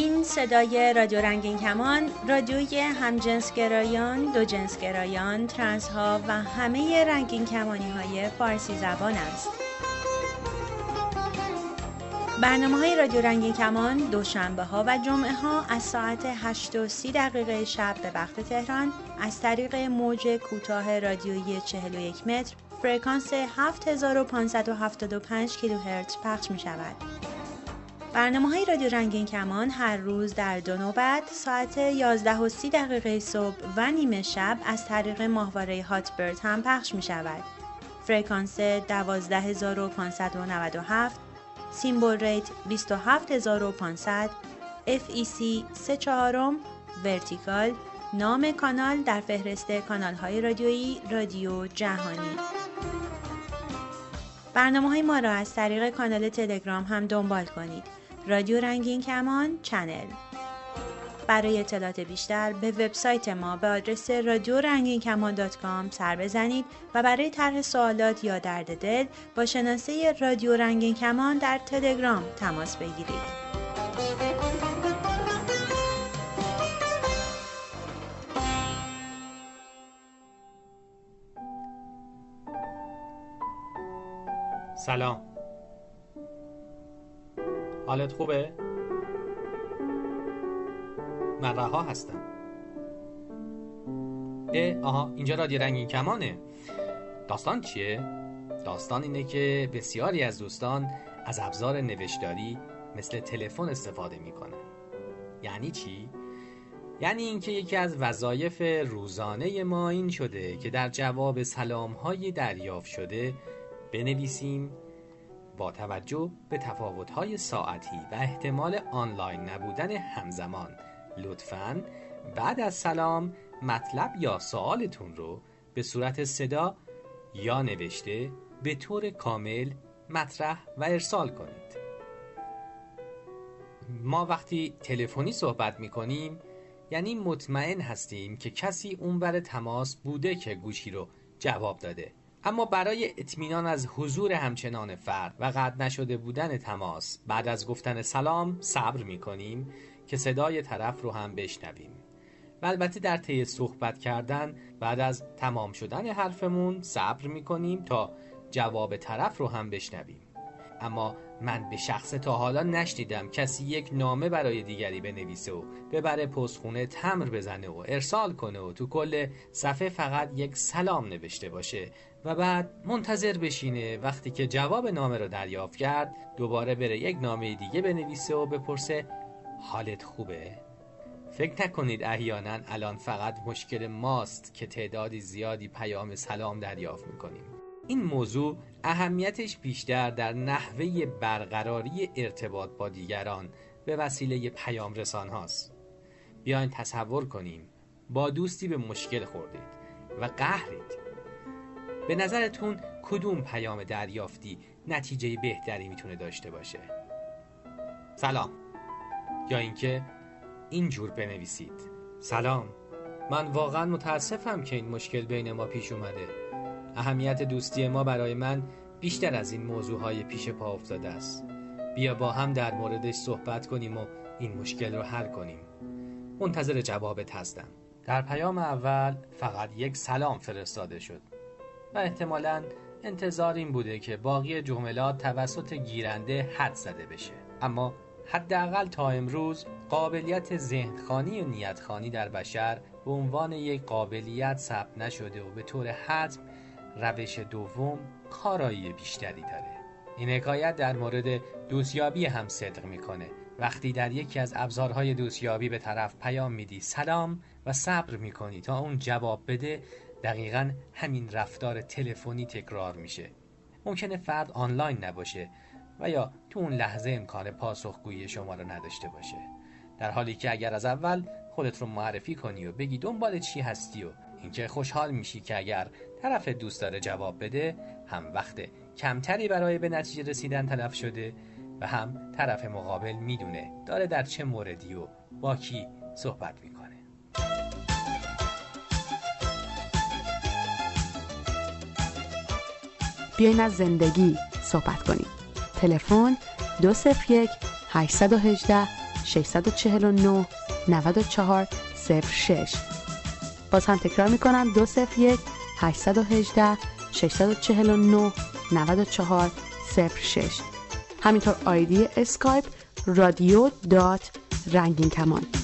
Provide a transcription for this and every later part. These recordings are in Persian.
این صدای رادیو رنگین کمان رادیوی همجنسگرایان، دو جنسگرایان، ترنس ها و همه رنگین کمانی های فارسی زبان است. برنامه های رادیو رنگین کمان دوشنبه ها و جمعه ها از ساعت 8 و 30 دقیقه شب به وقت تهران از طریق موج کوتاه رادیویی 41 متر فرکانس 7575 کیلوهرتز پخش می شود. برنامه های رادیو رنگین کمان هر روز در دو نوبت ساعت 11 و 30 دقیقه صبح و نیمه شب از طریق ماهواره هاتبرد هم پخش می شود. فرکانس 12597 symbol rate 27500 FEC 3 چهارم vertical نام کانال در فهرست کانال های رادیویی رادیو جهانی برنامه های ما را از طریق کانال تلگرام هم دنبال کنید رادیو رنگین کمان channel برای اطلاعات بیشتر به وبسایت ما به آدرس رادیو رنگین کمان dot com سر بزنید و برای طرح سوالات یا درد دل با شناسه رادیو رنگین کمان در تلگرام تماس بگیرید. سلام حالت خوبه؟ من رها هستم اه آها اینجا رادیو رنگین کمانه داستان چیه؟ داستان اینه که بسیاری از دوستان از ابزار نوشتاری مثل تلفن استفاده می‌کنن یعنی چی؟ یعنی اینکه یکی از وظایف روزانه ما این شده که در جواب سلام های دریافت شده بنویسیم با توجه به تفاوت‌های ساعتی و احتمال آنلاین نبودن همزمان. لطفاً بعد از سلام مطلب یا سوالتون رو به صورت صدا یا نوشته به طور کامل مطرح و ارسال کنید. ما وقتی تلفنی صحبت می کنیم یعنی مطمئن هستیم که کسی اونور تماس بوده که گوشی رو جواب داده. اما برای اطمینان از حضور همچنان فرد و قطع نشده بودن تماس بعد از گفتن سلام صبر می کنیم که صدای طرف رو هم بشنویم. و البته در طی صحبت کردن بعد از تمام شدن حرفمون صبر می کنیم تا جواب طرف رو هم بشنویم. اما من به شخص تا حالا نشنیدم کسی یک نامه برای دیگری بنویسه و ببره پستخونه تمر بزنه و ارسال کنه و تو کل صفحه فقط یک سلام نوشته باشه و بعد منتظر بشینه وقتی که جواب نامه رو دریافت کرد دوباره بره یک نامه دیگه بنویسه و بپرسه حالت خوبه؟ فکر نکنید احیانا الان فقط مشکل ماست که تعدادی زیادی پیام سلام دریافت می‌کنیم این موضوع اهمیتش بیشتر در نحوه برقراری ارتباط با دیگران به وسیله پیام رسان هاست. بیاین تصور کنیم با دوستی به مشکل خوردید و قهرید. به نظرتون کدوم پیام دریافتی نتیجه بهتری می‌تونه داشته باشه؟ سلام. یا اینکه اینجور بنویسید. سلام. من واقعا متاسفم که این مشکل بین ما پیش اومده. اهمیت دوستی ما برای من بیشتر از این موضوع های پیش پا افتاده است. بیا با هم در موردش صحبت کنیم و این مشکل رو حل کنیم. منتظر جوابت هستم. در پیام اول فقط یک سلام فرستاده شد و احتمالا انتظار این بوده که باقی جملات توسط گیرنده حد زده بشه. اما حداقل تا امروز قابلیت ذهنخانی و نیتخانی در بشر به عنوان یک قابلیت ثبت نشده و به طور حتم روش دوم کارایی بیشتری داره. این حکایت در مورد دوستیابی هم صدق می‌کنه. وقتی در یکی از ابزارهای دوستیابی به طرف پیام میدی سلام و صبر می‌کنی تا اون جواب بده دقیقا همین رفتار تلفنی تکرار میشه. ممکنه فرد آنلاین نباشه و یا تو اون لحظه امکان پاسخگویی شما رو نداشته باشه. در حالی که اگر از اول خودت رو معرفی کنی و بگی دنبال چی هستی و اینکه خوشحال میشی که اگر طرف دوست داره جواب بده هم وقت کمتری برای به نتیجه رسیدن تلف شده و هم طرف مقابل می‌دونه داره در چه موردی و با کی صحبت می‌کنه. بیاین از زندگی صحبت کنیم. تلفن 201 818 649 94 06 باز هم تکرار می‌کنم 201 818 649 94 06 همینطور ID اسکایپ رادیو dot رنگین کمان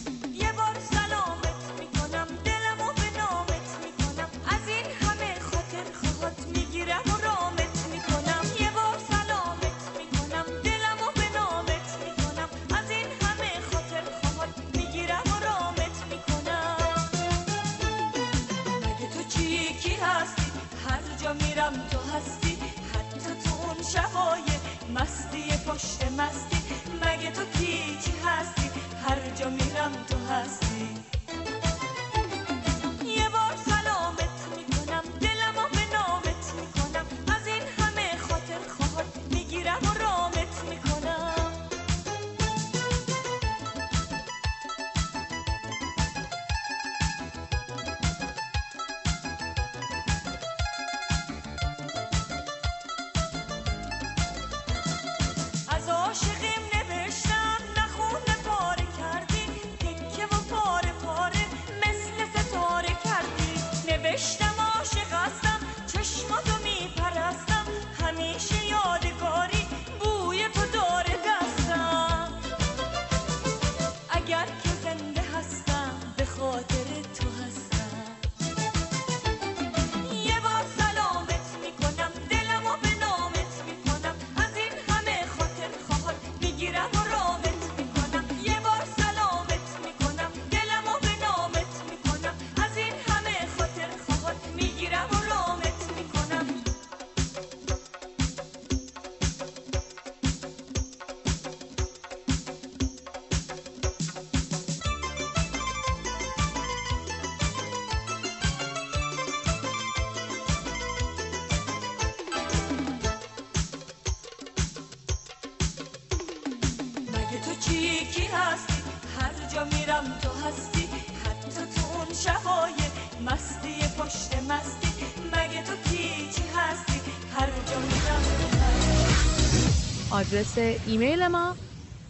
آدرس ایمیل ما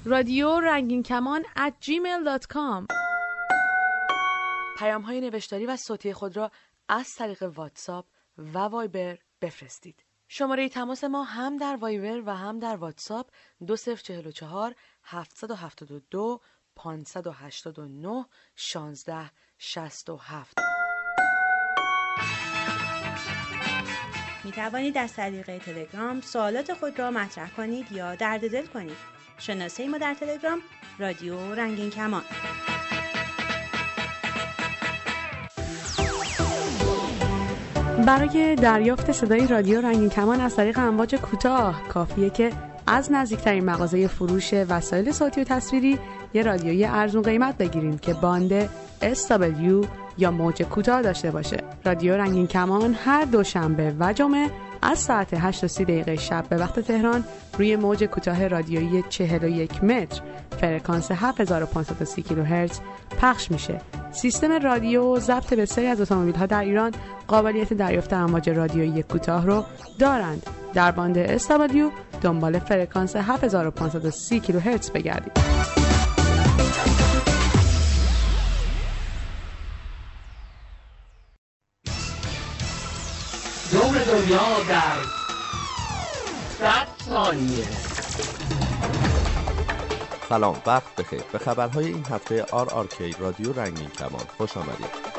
رادیو رنگین کمان at gmail.com پیام های نوشتاری و صوتی خود را از طریق واتساپ و وایبر بفرستید. شماره تماس ما هم در وایبر و هم در واتساپ 2044 772 589 16 67 می توانید از طریق تلگرام سوالات خود را مطرح کنید یا درد دل کنید. شناسه ما در تلگرام رادیو رنگین کمان. برای دریافت صدای رادیو رنگین کمان از طریق امواج کوتاه کافیه که از نزدیکترین مغازه فروش وسایل صوتی و تصویری یه رادیوی ارزون قیمت بگیرید که باند SW یا موج کوتاه داشته باشه رادیو رنگین کمان هر دوشنبه و جمعه از ساعت 8 و 30 دقیقه شب به وقت تهران روی موج کوتاه رادیویی 41 متر فرکانس 7530 کیلوهرتز پخش میشه. سیستم رادیو ضبط بسیاری از اتومبیل ها در ایران قابلیت دریافت امواج رادیویی کوتاه رو دارند. در باند SW دنبال فرکانس 7530 کیلوهرتز بگردید. دنیا در ثانیه. سلام وقت بخیر. به خبرهای این هفته آر آر کی رادیو رنگین کمان خوش آمدید.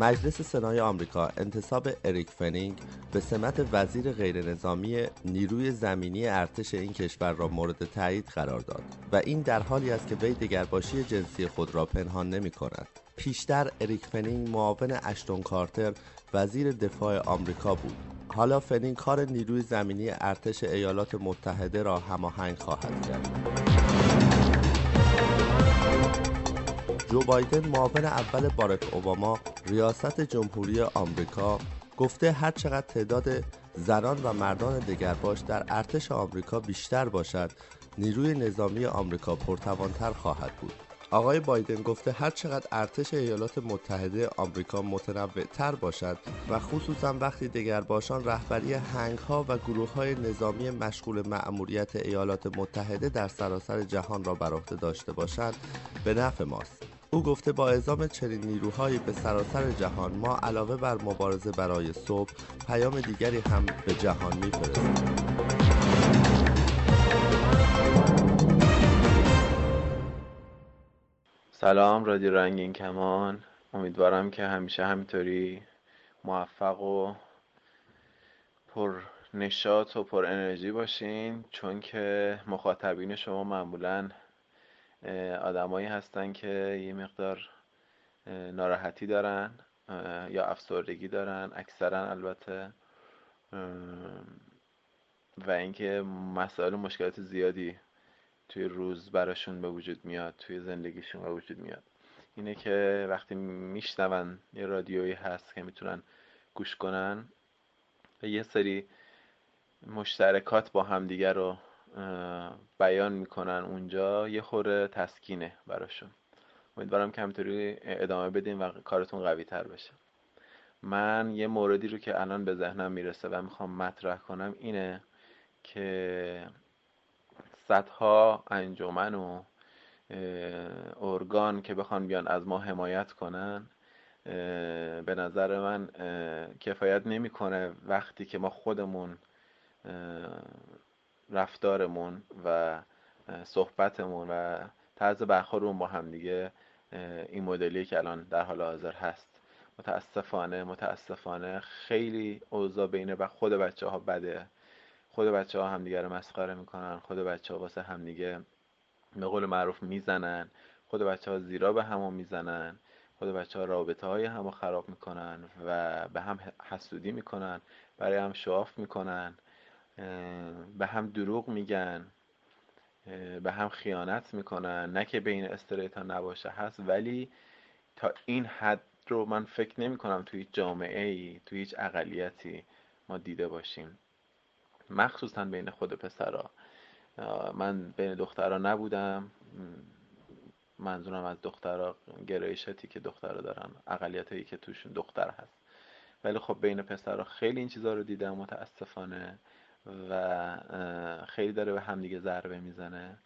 مجلس سنای آمریکا انتصاب اریک فنینگ به سمت وزیر غیرنظامی نیروی زمینی ارتش این کشور را مورد تایید قرار داد و این در حالی است که وی دگرباشی جنسی خود را پنهان نمی کند. پیشتر اریک فنینگ معاون اشتون کارتر وزیر دفاع آمریکا بود. حالا فنینگ کار نیروی زمینی ارتش ایالات متحده را هماهنگ خواهد کرد. جو بایدن معاون اول باراک اوباما ریاست جمهوری آمریکا گفته هر چقدر تعداد زنان و مردان دگرباش در ارتش آمریکا بیشتر باشد نیروی نظامی آمریکا پرتوانتر خواهد بود. آقای بایدن گفته هر چقدر ارتش ایالات متحده آمریکا متنوع تر باشد و خصوصا وقتی دگرباشان رهبری هنگ ها و گروه های نظامی مشغول مأموریت ایالات متحده در سراسر جهان را بر عهده داشته باشند به نفع ماست. او گفته با اعزام چنین نیروهایی به سراسر جهان ما علاوه بر مبارزه برای صبح پیام دیگری هم به جهان میفرستیم. سلام رادیو رنگین کمان. امیدوارم که همیشه همینطوری موفق و پر نشاط و پر انرژی باشین چون که مخاطبین شما معمولا آدمایی هستن که یه مقدار ناراحتی دارن یا افسردگی دارن اکثرا البته. و اینکه مسائل مشکلات زیادی توی روز براشون به وجود میاد توی زندگیشون به وجود میاد. اینه که وقتی میشنون یه رادیویی هست که می‌تونن گوش کنن و یه سری مشترکات با همدیگه رو بیان می‌کنن اونجا یه خوره تسکینه براشون. امیدوارم که همینطوری ادامه بدیم و کارتون قوی تر بشه. من یه موردی رو که الان به ذهنم می‌رسه و می‌خوام مطرح کنم اینه که صدها انجمن و ارگان که بخوان بیان از ما حمایت کنن به نظر من کفایت نمی‌کنه وقتی که ما خودمون رفتارمون و صحبتمون و طرز برخوردمون با همدیگه این مدلی که الان در حال حاضر هست. متاسفانه متاسفانه خیلی اوضاع بین خود بچه ها بده. خود بچه ها همدیگه رو مسخره می‌کنن. خود بچه ها واسه همدیگه به قول معروف می‌زنن. خود بچه ها زیرا به همو می‌زنن. خود بچه ها رابطه های همو خراب می‌کنن و به هم حسودی می‌کنن. برای هم شواف می‌کنن. به هم دروغ میگن به هم خیانت می‌کنن. نه که بین استریت ها نباشه هست. ولی تا این حد رو من فکر نمی کنم توی جامعه ای توی هیچ اقلیتی ما دیده باشیم. مخصوصا بین خود پسرا. من بین دخترها نبودم. منظورم از دخترها گرایشاتی که دخترها دارن اقلیت هایی که توشون دختر هست. ولی خب بین پسرها خیلی این چیزها رو دیدم متاسفانه. و خیلی داره به همدیگه ضربه می‌زنه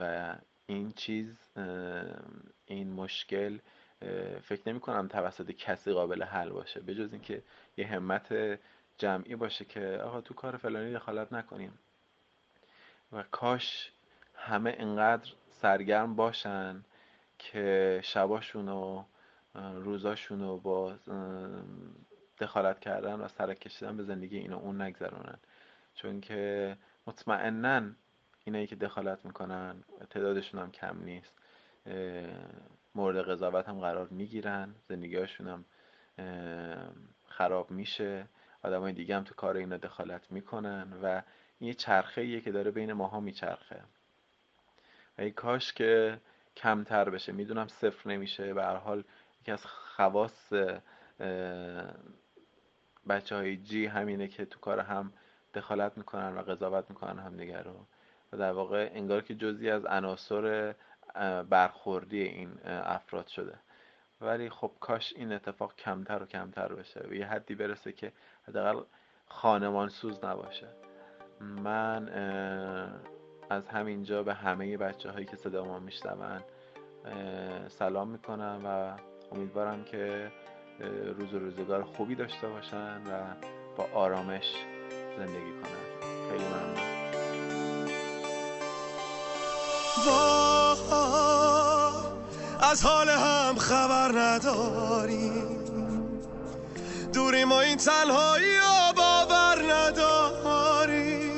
و این چیز این مشکل فکر نمی کنم توسط کسی قابل حل باشه. به جز اینکه یه همت جمعی باشه که آقا تو کار فلانی دخالت نکنیم. و کاش همه انقدر سرگرم باشن که شباشون و روزاشون رو با دخالت کردن و سرک کشیدن به زندگی اینو اون نگذرونن. چون که مطمئنا اینایی که دخالت می‌کنن تعدادشون هم کم نیست. مورد قضاوت هم قرار می‌گیرن زندگیهاشون هم خراب میشه. آدمای دیگه هم تو کار اینا دخالت می‌کنن و این یه چرخه ایه که داره بین ماها میچرخه. و ای کاش که کمتر بشه. می‌دونم صفر نمیشه. به هر حال یکی از خواص بچه های جی همینه که تو کار هم دخالت می‌کنن و قضاوت می‌کنن همدیگر رو. و در واقع انگار که جزی از عناصر برخوردی این افراد شده. ولی خب کاش این اتفاق کمتر و کمتر بشه و یه حدی برسه که حداقل خانمان سوز نباشه. من از همینجا به همه بچه هایی که صدا ما میشنون سلام می‌کنم و امیدوارم که روز و روزگار خوبی داشته باشن و با آرامش زندگی کنن خیلی ممنون. از حال هم خبر نداریم دوری ما این تنهایی و باور نداریم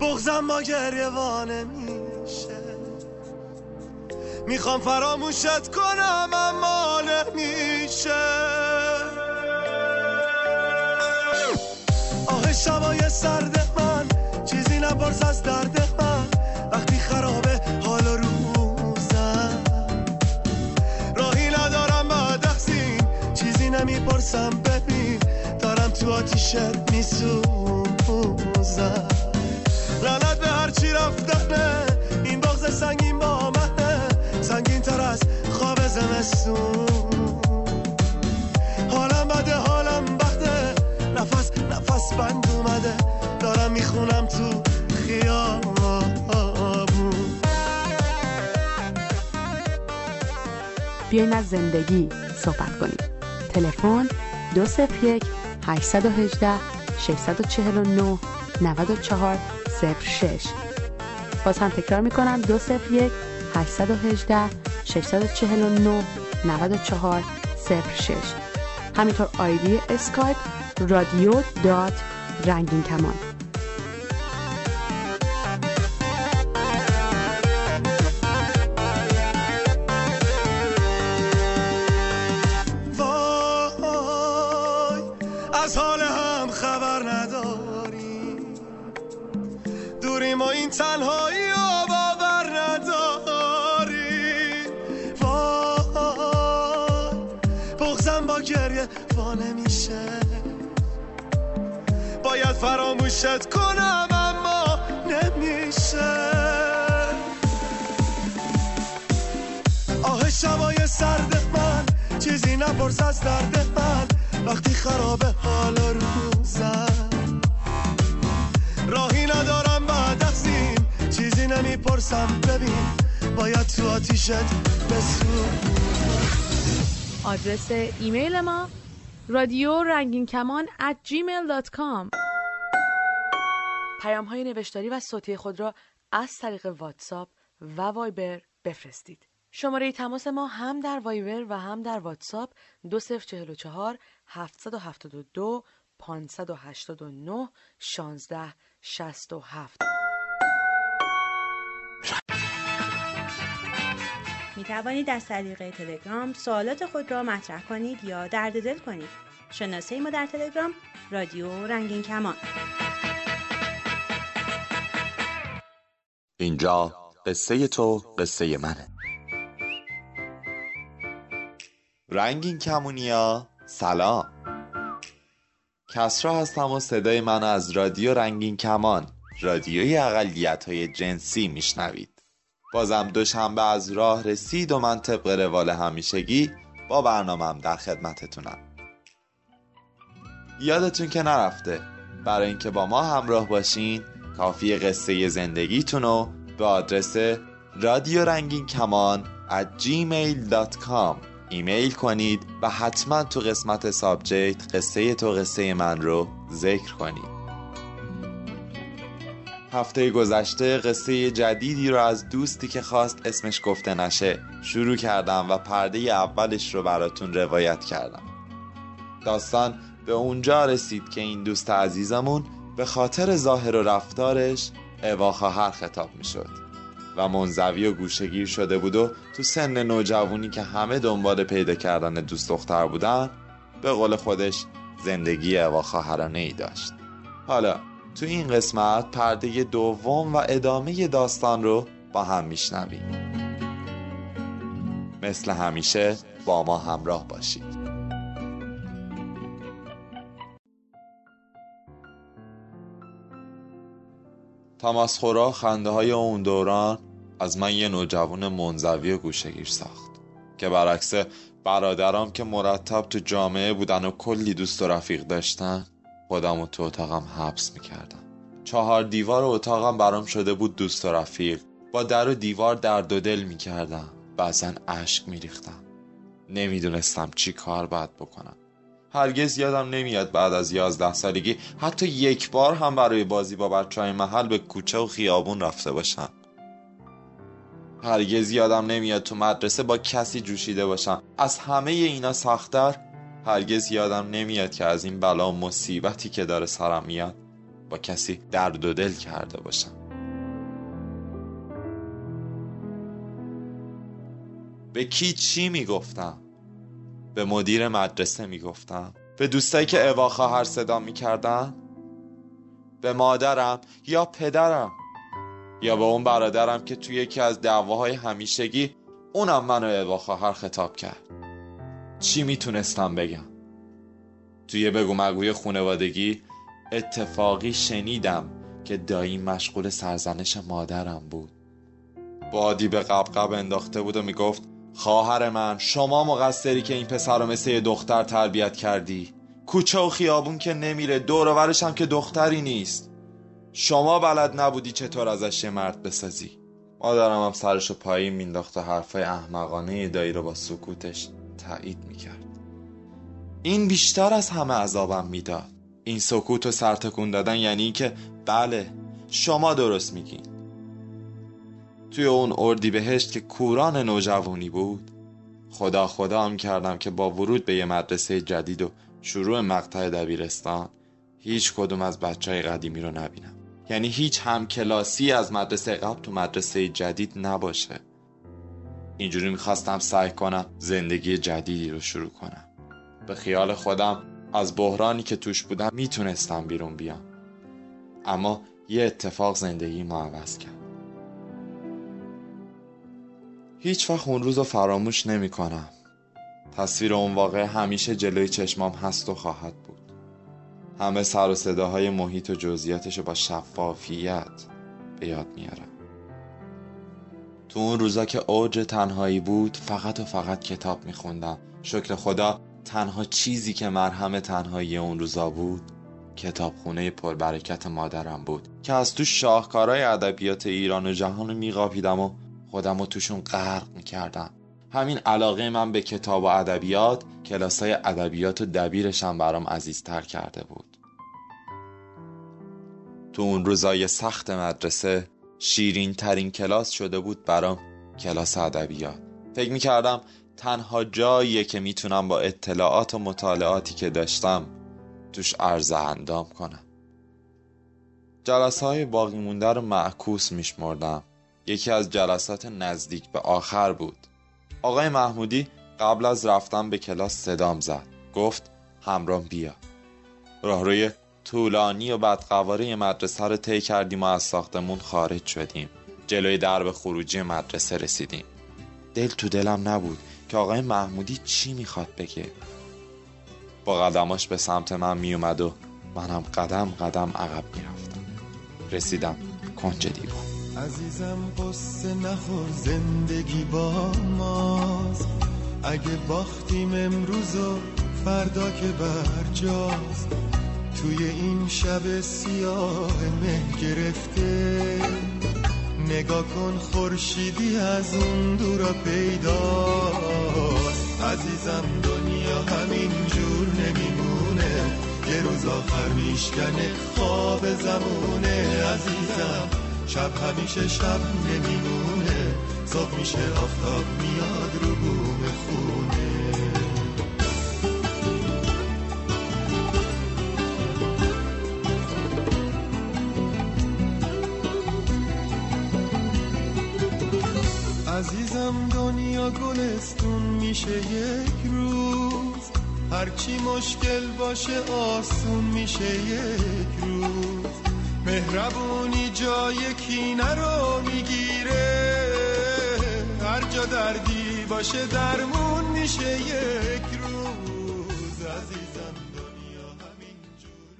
بغزم با گریه میشه. می‌خوام فراموشت کنم اما نمیشه. سرد من چیزی نپرس از درد من. وقتی خرابه حال روزم. راهی ندارم بعد از این چیزی نمی‌پرسم ببین. دارم تو آتیشت میسوزم. لعنت به هرچی رفتنه مغز سنگین با منه سنگین تر از خواب زمستون. نفس بند اومده دارم می‌خونم تو خیابون. بیاین از زندگی صحبت کنیم. تلفن 201 818 649 94 06 باز هم تکرار می‌کنم 201 818 649 94 06 همینطور ID اسکایپ رادیو dot رنگین کمان. وای از حال هم خبر نداریم دوریم و این تنهایی و باور وای بغزم با گریه وا نمیشه باید فراموشت کنم اما نمیشه. آه شبای سرد من چیزی نپرس از درد من. وقتی خراب حال روزم. راهی ندارم بعد از چیزی نمی‌پرسم. ببین باید تو آتیشت بسوزم. آدرس ایمیل ما رادیو رنگین کمان at gmail.com پیام های نوشتاری و صوتی خود را از طریق واتساپ و وایبر بفرستید. شماره تماس ما هم در وایبر و هم در واتساپ 2044 772 589 16 67 می توانید از طریق تلگرام سوالات خود را مطرح کنید یا درد دل کنید. شناسه ما در تلگرام رادیو رنگین کمان. اینجا قصه تو قصه منه. رنگین کمونیا سلام. کسرا هستم و صدای منو از رادیو رنگین کمان رادیوی اقلیت های جنسی میشنوید. بازم دوشنبه از راه رسید و من طبق روال همیشگی با برنامهم در خدمتتونم. یادتون که نرفته برای اینکه با ما همراه باشین کافی قصه زندگیتون رو به آدرس رادیو رنگین کمان at gmail.com ایمیل کنید و حتما تو قسمت subject قصه تو قصه من رو ذکر کنید. هفته گذشته قصه جدیدی رو از دوستی که خواست اسمش گفته نشه شروع کردم و پرده اولش رو براتون روایت کردم. داستان به اونجا رسید که این دوست عزیزمون به خاطر ظاهر و رفتارش اوا خواهر خطاب می شد و منزوی و گوشگیر شده بود و تو سن نوجوانی که همه دنبال پیدا کردن دوست دختر بودن به قول خودش زندگی اوا خواهرانه ای داشت. حالا تو این قسمت پرده دوم و ادامه داستان رو با هم میشنویم. مثل همیشه با ما همراه باشید. تمسخرا خنده های اون دوران از من یه نوجوان منزوی و گوشگیر ساخت که برعکس برادرام که مرتب تو جامعه بودن و کلی دوست و رفیق داشتن خودم و تو اتاقم حبس می‌کردم. چهار دیوار اتاقم برام شده بود دوست و رفیق. با در و دیوار درد و دل می‌کردم. بعضا اشک میریختم. نمی‌دونستم چی کار باید بکنم. هرگز یادم نمیاد بعد از یازده سالگی حتی یک بار هم برای بازی با بچه های محل به کوچه و خیابون رفته باشم. هرگز یادم نمیاد تو مدرسه با کسی جوشیده باشم. از همه اینا سختتر؟ هرگز یادم نمیاد که از این بلا و مصیبتی که داره سرم میاد با کسی درد و دل کرده باشم. به کی چی می‌گفتم؟ به مدیر مدرسه می‌گفتم. به دوستایی که اوا خواهر صدا می‌کردن؟ به مادرم یا پدرم؟ یا به اون برادرم که توی یکی از دعواهای همیشگی اونم منو اوا خواهر خطاب کرد. چی می‌تونستم بگم؟ توی بگو مگوی خونوادگی اتفاقی شنیدم که دایی مشغول سرزنش مادرم بود. بادی به قبقب انداخته بود و می‌گفت خواهر من شما مقصری که این پسر رو مثل یه دختر تربیت کردی. کوچه و خیابون که نمیره دور و هم که دختری نیست. شما بلد نبودی چطور ازش یه مرد بسازی. مادرم هم سرش رو پایین مینداخت و حرفای احمقانه دایی رو با سکوتش تایید می‌کرد. این بیشتر از همه عذابم می‌داد. این سکوت و سرتکون دادن یعنی که بله شما درست میگین. توی اون اردی بهشت که کوران نوجوانی بود. خدا خدا هم کردم که با ورود به یه مدرسه جدید و شروع مقطع دبیرستان هیچ کدوم از بچه های قدیمی رو نبینم. یعنی هیچ همکلاسی از مدرسه قبل تو مدرسه جدید نباشه. اینجوری می‌خواستم سعی کنم زندگی جدیدی رو شروع کنم. به خیال خودم از بحرانی که توش بودم می‌تونستم بیرون بیام. اما یه اتفاق زندگی ما عوض کرد. هیچ وقت اون روز رو فراموش نمی کنم. تصویر اون واقع همیشه جلوی چشمام هست و خواهد بود. همه سر و صداهای محیط و جزئیاتش رو با شفافیت به یاد میارم. تو اون روزا که اوج تنهایی بود فقط و فقط کتاب میخوندم. شکر خدا تنها چیزی که مرهم تنهایی اون روزا بود کتابخونه پربرکت مادرم بود که از تو شاهکارهای ادبیات ایران و جهان رو میقاپیدم و خودم رو توشون غرق می‌کردم. همین علاقه من به کتاب و ادبیات کلاسای ادبیات و دبیرشم برام عزیزتر کرده بود. تو اون روزای سخت مدرسه شیرین ترین کلاس شده بود برام کلاس ادبیات. فکر می‌کردم تنها جاییه که می‌تونم با اطلاعات و مطالعاتی که داشتم توش عرضه اندام کنم. جلسه های باقی مونده رو معکوس میشمردم. یکی از جلسات نزدیک به آخر بود. آقای محمودی قبل از رفتن به کلاس صدام زد. گفت همرام بیا. راهروی طولانی و بدقواره مدرسه رو طی کردیم و از ساختمون خارج شدیم. جلوی درب خروجی مدرسه رسیدیم. دل تو دلم نبود که آقای محمودی چی می‌خواد بگه. با قدماش به سمت من میومد و منم قدم قدم عقب می‌رفتم. رسیدم کنج دیوار. عزیزم قصه نخور زندگی با ماست. اگه باختیم امروز و فردا که برجاست. توی این شب سیاه مه گرفته. نگاه کن خورشیدی از اون دورا پیداست. عزیزم دنیا همین جور نمیمونه. یه روز آخر میشکنه خواب زمونه. عزیزم شب همیشه شب نمیمونه. صبح میشه آفتاب میاد رو بوم خونه. عزیزم دنیا گلستون میشه یک روز. هرچی مشکل باشه آسون میشه یک روز. مهربونی جای کینه رو می‌گیره هر جا دردی باشه درمون میشه یک روز عزیزم دنیا همین جور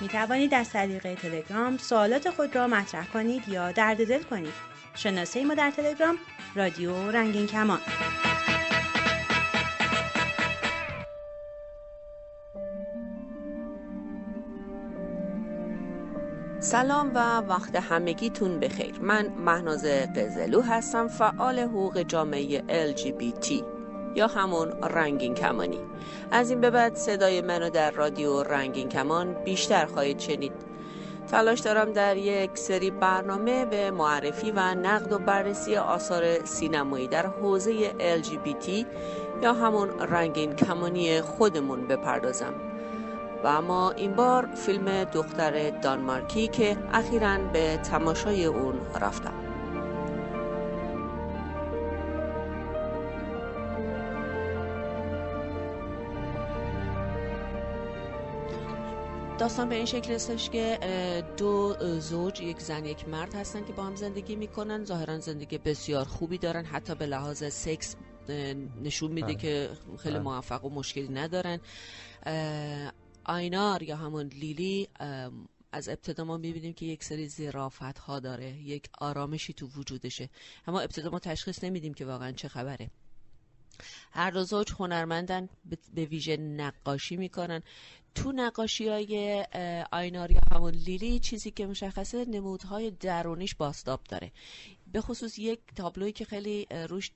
می توانید از طریق تلگرام سوالات خود را مطرح کنید یا درد دل کنید. شناسه ما در تلگرام رادیو رنگین کمان. سلام و وقت همگیتون بخیر. من مهناز قزلو هستم فعال حقوق جامعه LGBT یا همون رنگین کمانی. از این به بعد صدای منو در رادیو رنگین کمان بیشتر خواهید شنید. تلاش دارم در یک سری برنامه به معرفی و نقد و بررسی آثار سینمایی در حوزه LGBT یا همون رنگین کمانی خودمون بپردازم. و اما این بار فیلم دختر دانمارکی که اخیرا به تماشای اون رفتم. داستان به این شکل هستش که دو زوج یک زن یک مرد هستن که با هم زندگی می‌کنن. ظاهرا زندگی بسیار خوبی دارن. حتی به لحاظ سکس نشون میده که خیلی موفق و مشکلی ندارن. آینار یا همون لیلی از ابتدا ما می‌بینیم که یک سری زرافت ها داره یک آرامشی تو وجودشه. اما ابتدا ما تشخیص نمیدیم که واقعا چه خبره. هر دو زوج هنرمندن به ویژه نقاشی می‌کنن. تو نقاشی های یا همون لیلی چیزی که مشخصه نمودهای درونیش باستاب داره. به خصوص یک تابلوی که خیلی روش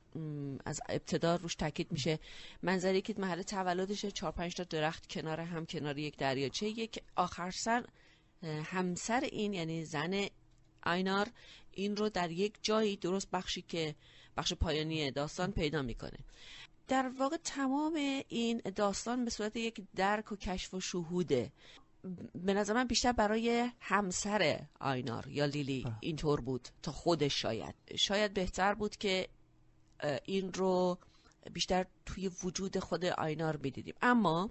از ابتدا روش تاکید میشه. منظری که محل تولدشه چهار پنج تا درخت کنار هم کنار یک دریاچه. یک آخر سر همسر این یعنی زن آینار این رو در یک جایی درست بخشی که بخش پایانی داستان پیدا می‌کنه. در واقع تمام این داستان به صورت یک درک و کشف و شهوده. به نظر من بیشتر برای همسر آینار یا لیلی اینطور بود تا خودش شاید. شاید بهتر بود که این رو بیشتر توی وجود خود آینار می‌دیدیم. اما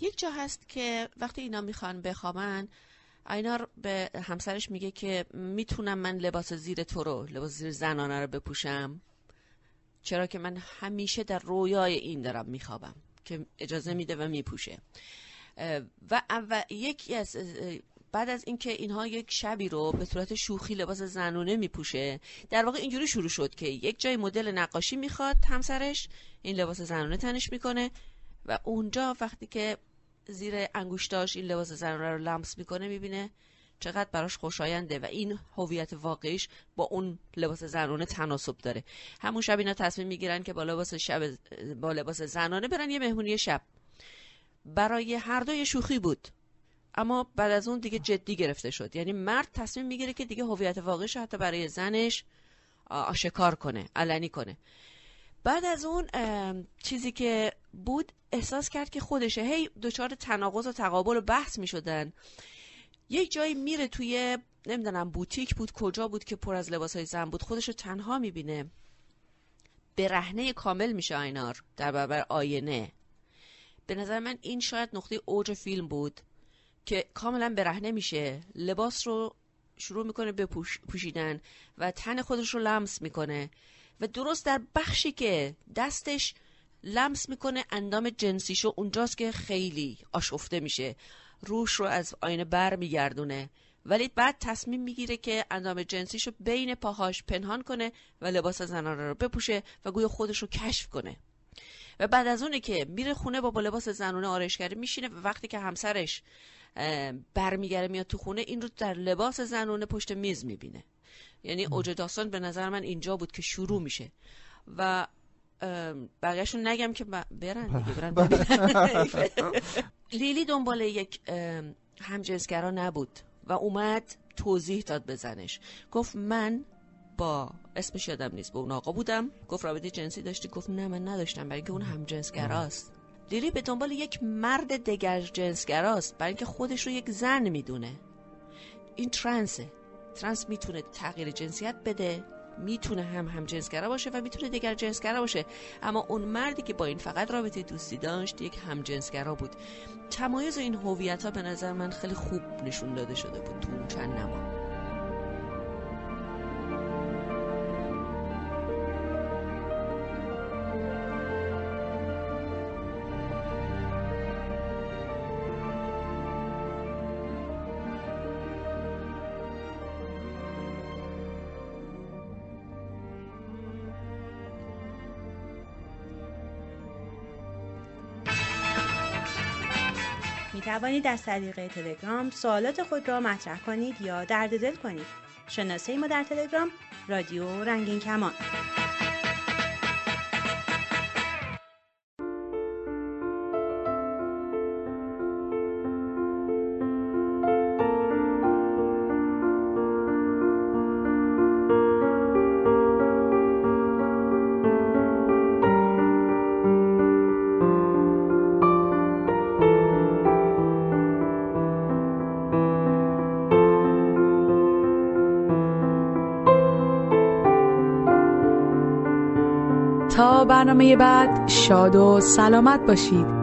یک جا هست که وقتی اینا می‌خوان بخوابن آینار به همسرش میگه که می‌تونم من لباس زیر تو رو لباس زیر زنانه رو بپوشم. چرا که من همیشه در رویای این دارم میخوابم که اجازه میده و میپوشه. و, و یکی از بعد از اینکه اینها یک شبی رو به صورت شوخی لباس زنونه میپوشه در واقع اینجوری شروع شد که یک جای مدل نقاشی می‌خواد همسرش این لباس زنونه تنش می‌کنه و اونجا وقتی که زیر انگوشتاش این لباس زنونه رو لمس می‌کنه می‌بینه چقدر براش خوشاینده و این هویت واقعیش با اون لباس زنانه تناسب داره. همون شب اینا تصمیم می‌گیرن که با لباس شب با لباس زنانه برن یه مهمونی شب. برای هر دو شوخی بود. اما بعد از اون دیگه جدی گرفته شد. یعنی مرد تصمیم می‌گیره که دیگه هویت واقعیش حتی برای زنش آشکار کنه علنی کنه. بعد از اون چیزی که بود احساس کرد که خودشه. هی دچار تناقض و تقابل و بحث می‌شدن. یک جایی میره توی نمی‌دونم بوتیک بود کجا بود که پر از لباس های زن بود خودش رو تنها می‌بینه. رهنه کامل میشه آینار در برابر آینه. به نظر من این شاید نقطه اوج فیلم بود که کاملا برهنه میشه. لباس رو شروع می‌کنه به پوشیدن و تن خودش رو لمس می‌کنه و درست در بخشی که دستش لمس می‌کنه اندام جنسیشو اونجاست که خیلی آشفته میشه. روش رو از آینه بر میگردونه. ولی بعد تصمیم می‌گیره که اندام جنسیش رو بین پاهاش پنهان کنه و لباس زنانه رو بپوشه و گویا خودش رو کشف کنه. و بعد از اونه که میره خونه با, با لباس زنونه آرایشگری میشینه و وقتی که همسرش برمیگره میاد تو خونه این رو در لباس زنونه پشت میز می‌بینه. یعنی اوج داستان به نظر من اینجا بود که شروع میشه. و بقیهشون نگم که برن دیگه برن لیلی دنبال یک همجنسگرا نبود و اومد توضیح داد بزنش گفت من با اسمش یادم نیست به اون آقا بودم. گفت رابطه جنسی داشتی؟ گفت نه من نداشتم برای اینکه اون همجنسگراست. لیلی به دنبال یک مرد دگر جنسگراست برای اینکه خودش رو یک زن می‌دونه. این ترنسه. ترنس می‌تونه تغییر جنسیت بده. می‌تونه هم هم جنسگرا باشه و می‌تونه دیگر جنسگرا باشه. اما اون مردی که با این فقط رابطه دوستی داشت یک هم جنسگرا بود. تمایز این هویت ها به نظر من خیلی خوب نشون داده شده بود تو چند نما می توانید از طریق تلگرام سوالات خود را مطرح کنید یا درد دل کنید. شناسه ما در تلگرام رادیو رنگین کمان برنامه بعد شاد و سلامت باشید.